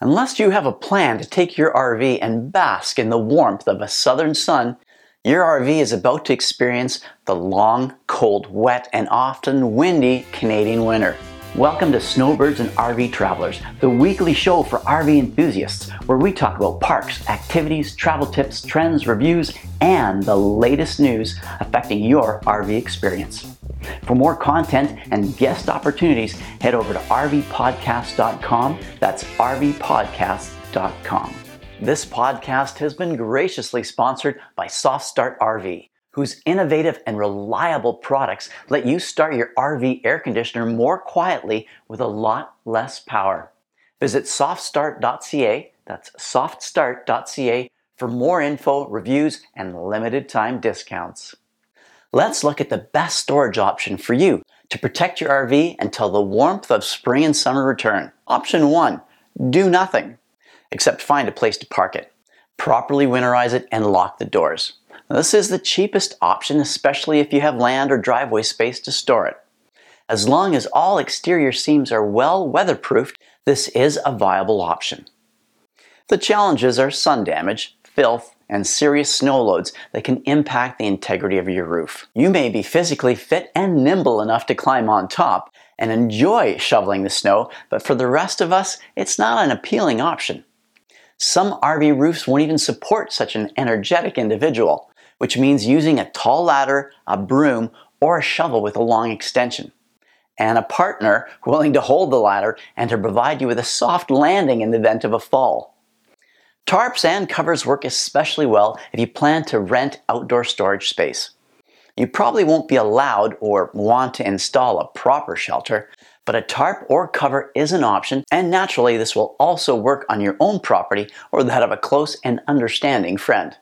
Unless you have a plan to take your RV and bask in the warmth of a southern sun, your RV is about to experience the long, cold, wet, and often windy Canadian winter. Welcome to Snowbirds and RV Travelers, the weekly show for RV enthusiasts, where we talk about parks, activities, travel tips, trends, reviews, and the latest news affecting your RV experience. For more content and guest opportunities, head over to rvpodcast.com. That's rvpodcast.com. This podcast has been graciously sponsored by Soft Start RV, whose innovative and reliable products let you start your RV air conditioner more quietly with a lot less power. Visit softstart.ca, that's softstart.ca, for more info, reviews, and limited time discounts. Let's look at the best storage option for you to protect your RV until the warmth of spring and summer return. Option 1 Do nothing, except find a place to park it. Properly winterize it and lock the doors. This is the cheapest option, especially if you have land or driveway space to store it. As long as all exterior seams are well weatherproofed, this is a viable option. The challenges are sun damage, filth, and serious snow loads that can impact the integrity of your roof. You may be physically fit and nimble enough to climb on top and enjoy shoveling the snow, but for the rest of us, it's not an appealing option. Some RV roofs won't even support such an energetic individual, which means using a tall ladder, a broom, or a shovel with a long extension. And a partner willing to hold the ladder and to provide you with a soft landing in the event of a fall. Tarps and covers work especially well if you plan to rent outdoor storage space. You probably won't be allowed or want to install a proper shelter, but a tarp or cover is an option, and naturally, this will also work on your own property or that of a close and understanding friend.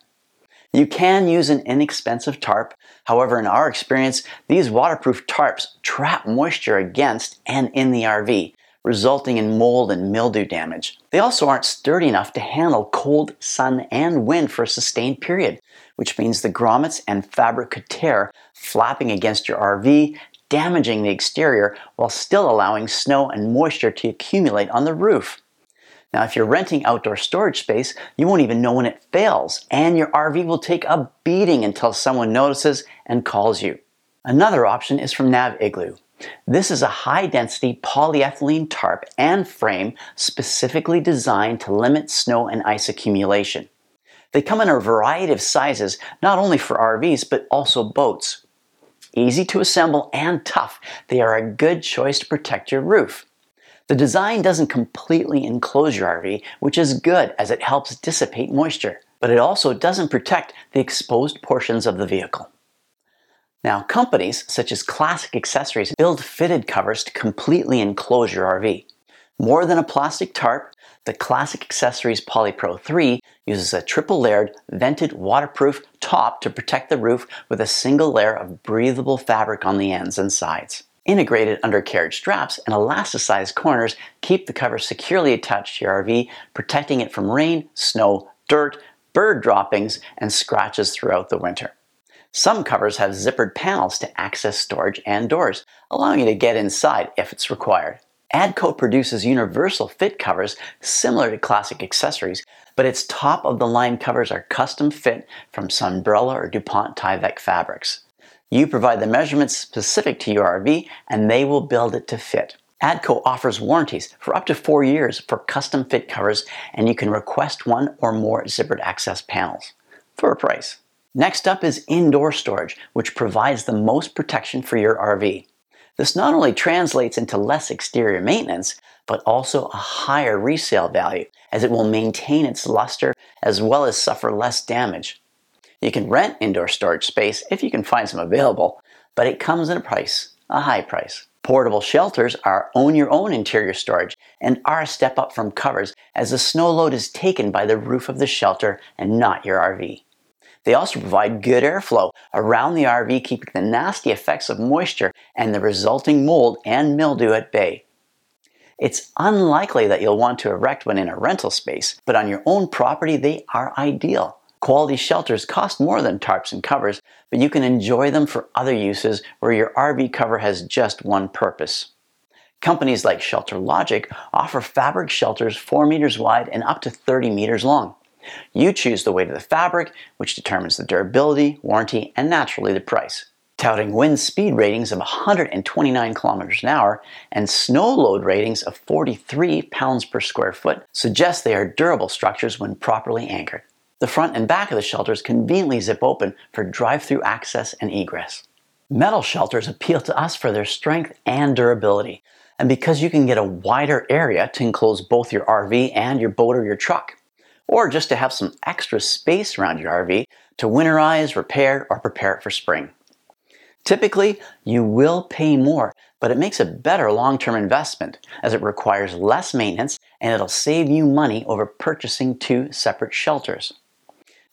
You can use an inexpensive tarp. However, in our experience, these waterproof tarps trap moisture against and in the RV, resulting in mold and mildew damage. They also aren't sturdy enough to handle cold, sun, and wind for a sustained period, which means the grommets and fabric could tear, flapping against your RV, damaging the exterior while still allowing snow and moisture to accumulate on the roof. Now, if you're renting outdoor storage space, you won't even know when it fails, and your RV will take a beating until someone notices and calls you. Another option is from Navigloo. This is a high density polyethylene tarp and frame specifically designed to limit snow and ice accumulation. They come in a variety of sizes, not only for RVs, but also boats. Easy to assemble and tough, they are a good choice to protect your roof. The design doesn't completely enclose your RV, which is good as it helps dissipate moisture, but it also doesn't protect the exposed portions of the vehicle. Now, companies such as Classic Accessories build fitted covers to completely enclose your RV. More than a plastic tarp, the Classic Accessories Polypro 3 uses a triple layered, vented, waterproof top to protect the roof with a single layer of breathable fabric on the ends and sides. Integrated undercarriage straps and elasticized corners keep the cover securely attached to your RV, protecting it from rain, snow, dirt, bird droppings, and scratches throughout the winter. Some covers have zippered panels to access storage and doors, allowing you to get inside if it's required. ADCO produces universal fit covers similar to classic accessories, but its top of the line covers are custom fit from Sunbrella or DuPont Tyvek fabrics. You provide the measurements specific to your RV and they will build it to fit. ADCO offers warranties for up to four years for custom fit covers, and you can request one or more zippered access panels for a price. Next up is indoor storage, which provides the most protection for your RV. This not only translates into less exterior maintenance, but also a higher resale value, as it will maintain its luster as well as suffer less damage. You can rent indoor storage space if you can find some available, but it comes at a price, a high price. Portable shelters are own your own interior storage and are a step up from covers as the snow load is taken by the roof of the shelter and not your RV. They also provide good airflow around the RV, keeping the nasty effects of moisture and the resulting mold and mildew at bay. It's unlikely that you'll want to erect one in a rental space, but on your own property, they are ideal. Quality shelters cost more than tarps and covers, but you can enjoy them for other uses where your RV cover has just one purpose. Companies like Shelter Logic offer fabric shelters 4 meters wide and up to 30 meters long. You choose the weight of the fabric, which determines the durability, warranty, and naturally the price. Touting wind speed ratings of 129 kilometers an hour and snow load ratings of 43 pounds per square foot suggests they are durable structures when properly anchored. The front and back of the shelters conveniently zip open for drive-through access and egress. Metal shelters appeal to us for their strength and durability, and because you can get a wider area to enclose both your RV and your boat or your truck, or just to have some extra space around your RV to winterize, repair, or prepare it for spring. Typically, you will pay more, but it makes a better long-term investment as it requires less maintenance and it'll save you money over purchasing two separate shelters.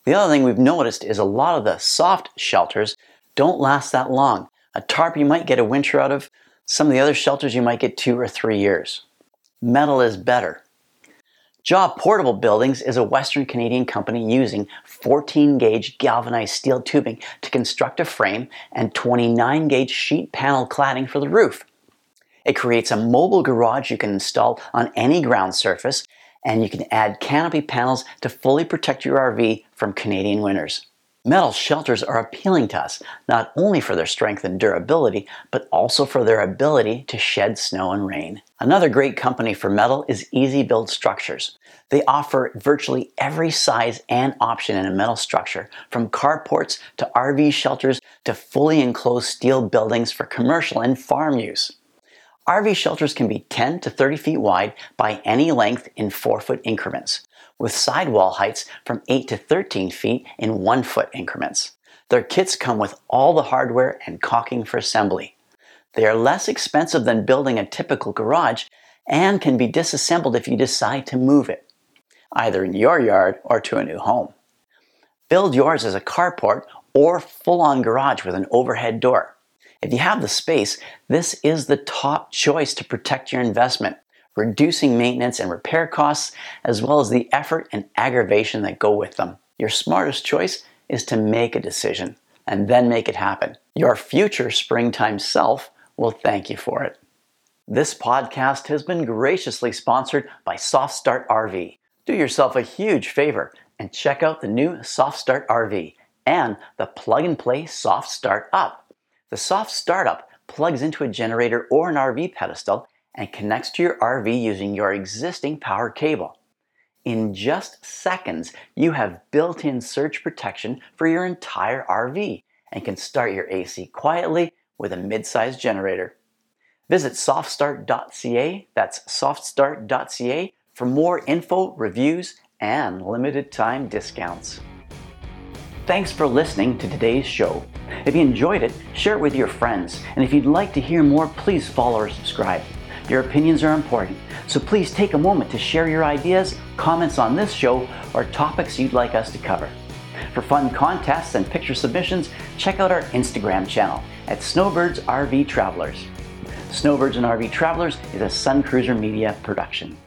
The other thing we've noticed is a lot of the soft shelters don't last that long. A tarp you might get a winter out of some of the other shelters you might get two or three years. Metal is better. Jaw Portable Buildings is a Western Canadian company using 14 gauge galvanized steel tubing to construct a frame and 29 gauge sheet panel cladding for the roof. It creates a mobile garage you can install on any ground surface, and you can add canopy panels to fully protect your RV from Canadian winters. Metal shelters are appealing to us, not only for their strength and durability, but also for their ability to shed snow and rain. Another great company for metal is Easy Build Structures. They offer virtually every size and option in a metal structure, from carports to RV shelters to fully enclosed steel buildings for commercial and farm use. RV shelters can be 10 to 30 feet wide by any length in 4 foot increments with sidewall heights from 8 to 13 feet in 1 foot increments. Their kits come with all the hardware and caulking for assembly. They are less expensive than building a typical garage and can be disassembled if you decide to move it, either in your yard or to a new home. Build yours as a carport or full-on garage with an overhead door. If you have the space, this is the top choice to protect your investment reducing maintenance and repair costs, as well as the effort and aggravation that go with them. Your smartest choice is to make a decision and then make it happen. Your future springtime self will thank you for it. This podcast has been graciously sponsored by Soft Start RV. Do yourself a huge favor and check out the new Soft Start RV and the plug and play Soft Start Up. The Soft Startup plugs into a generator or an RV pedestal and connects to your RV using your existing power cable. In just seconds, you have built-in surge protection for your entire RV and can start your AC quietly with a mid-sized generator. Visit softstart.ca, that's softstart.ca, for more info, reviews, and limited time discounts. Thanks for listening to today's show. If you enjoyed it, share it with your friends, and if you'd like to hear more, please follow or subscribe. Your opinions are important, so please take a moment to share your ideas, comments on this show, or topics you'd like us to cover. For fun contests and picture submissions, check out our Instagram channel at Snowbirds RV Travelers. Snowbirds and RV Travelers is a Sun Cruiser Media production.